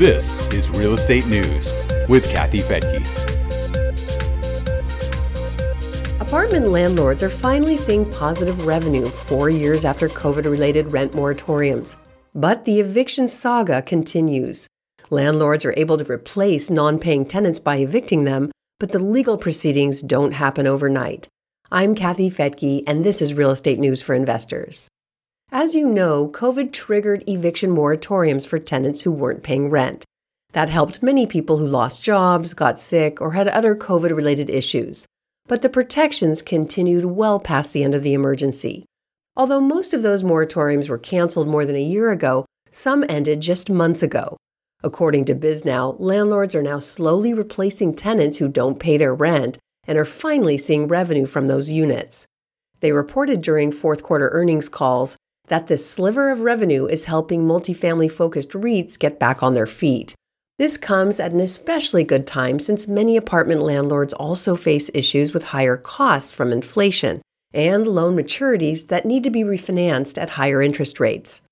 This is Real Estate News with Kathy Fettke. Apartment landlords are finally seeing positive revenue four years after COVID related rent moratoriums. But the eviction saga continues. Landlords are able to replace non paying tenants by evicting them, but the legal proceedings don't happen overnight. I'm Kathy Fettke, and this is Real Estate News for Investors. As you know, COVID triggered eviction moratoriums for tenants who weren't paying rent. That helped many people who lost jobs, got sick, or had other COVID related issues. But the protections continued well past the end of the emergency. Although most of those moratoriums were canceled more than a year ago, some ended just months ago. According to BisNow, landlords are now slowly replacing tenants who don't pay their rent and are finally seeing revenue from those units. They reported during fourth quarter earnings calls that this sliver of revenue is helping multifamily focused REITs get back on their feet. This comes at an especially good time since many apartment landlords also face issues with higher costs from inflation and loan maturities that need to be refinanced at higher interest rates.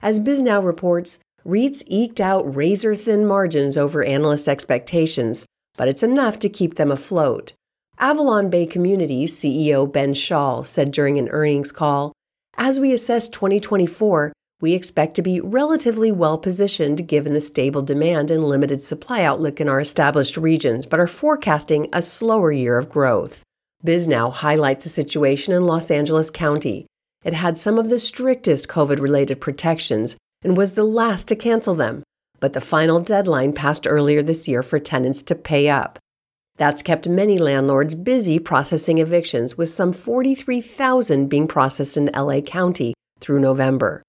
As BisNow reports, REITs eked out razor thin margins over analyst expectations, but it's enough to keep them afloat. AvalonBay Communities CEO Ben Schall said during an earnings call as we assess 2024, we expect to be relatively well positioned given the stable demand and limited supply outlook in our established regions, but are forecasting a slower year of growth. BisNow highlights the situation in Los Angeles County. It had some of the strictest COVID related protections and was the last to cancel them, but the final deadline passed earlier this year for tenants to pay up. That's kept many landlords busy processing evictions, with some 43,000 being processed in LA County through November.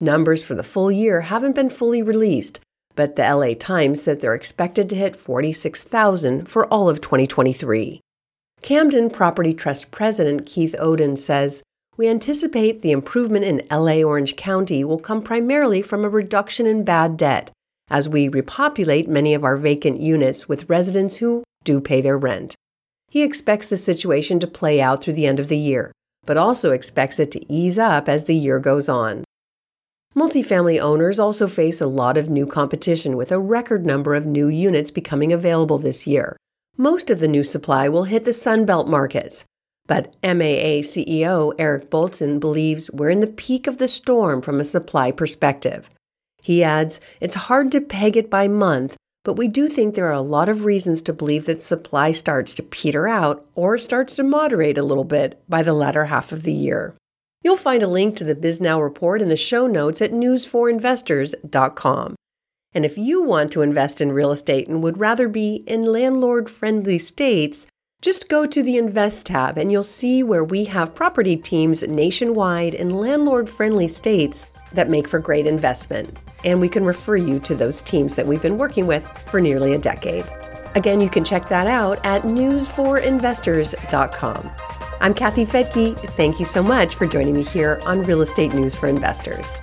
Numbers for the full year haven't been fully released, but the LA Times said they're expected to hit 46,000 for all of 2023. Camden Property Trust President Keith Oden says, We anticipate the improvement in LA Orange County will come primarily from a reduction in bad debt as we repopulate many of our vacant units with residents who do pay their rent. He expects the situation to play out through the end of the year, but also expects it to ease up as the year goes on. Multifamily owners also face a lot of new competition with a record number of new units becoming available this year. Most of the new supply will hit the Sunbelt markets, but MAA CEO Eric Bolton believes we're in the peak of the storm from a supply perspective. He adds, it's hard to peg it by month, but we do think there are a lot of reasons to believe that supply starts to peter out or starts to moderate a little bit by the latter half of the year. You'll find a link to the BisNow report in the show notes at newsforinvestors.com. And if you want to invest in real estate and would rather be in landlord friendly states, just go to the Invest tab and you'll see where we have property teams nationwide in landlord friendly states that make for great investment. And we can refer you to those teams that we've been working with for nearly a decade. Again, you can check that out at newsforinvestors.com. I'm Kathy Fettke. Thank you so much for joining me here on Real Estate News for Investors.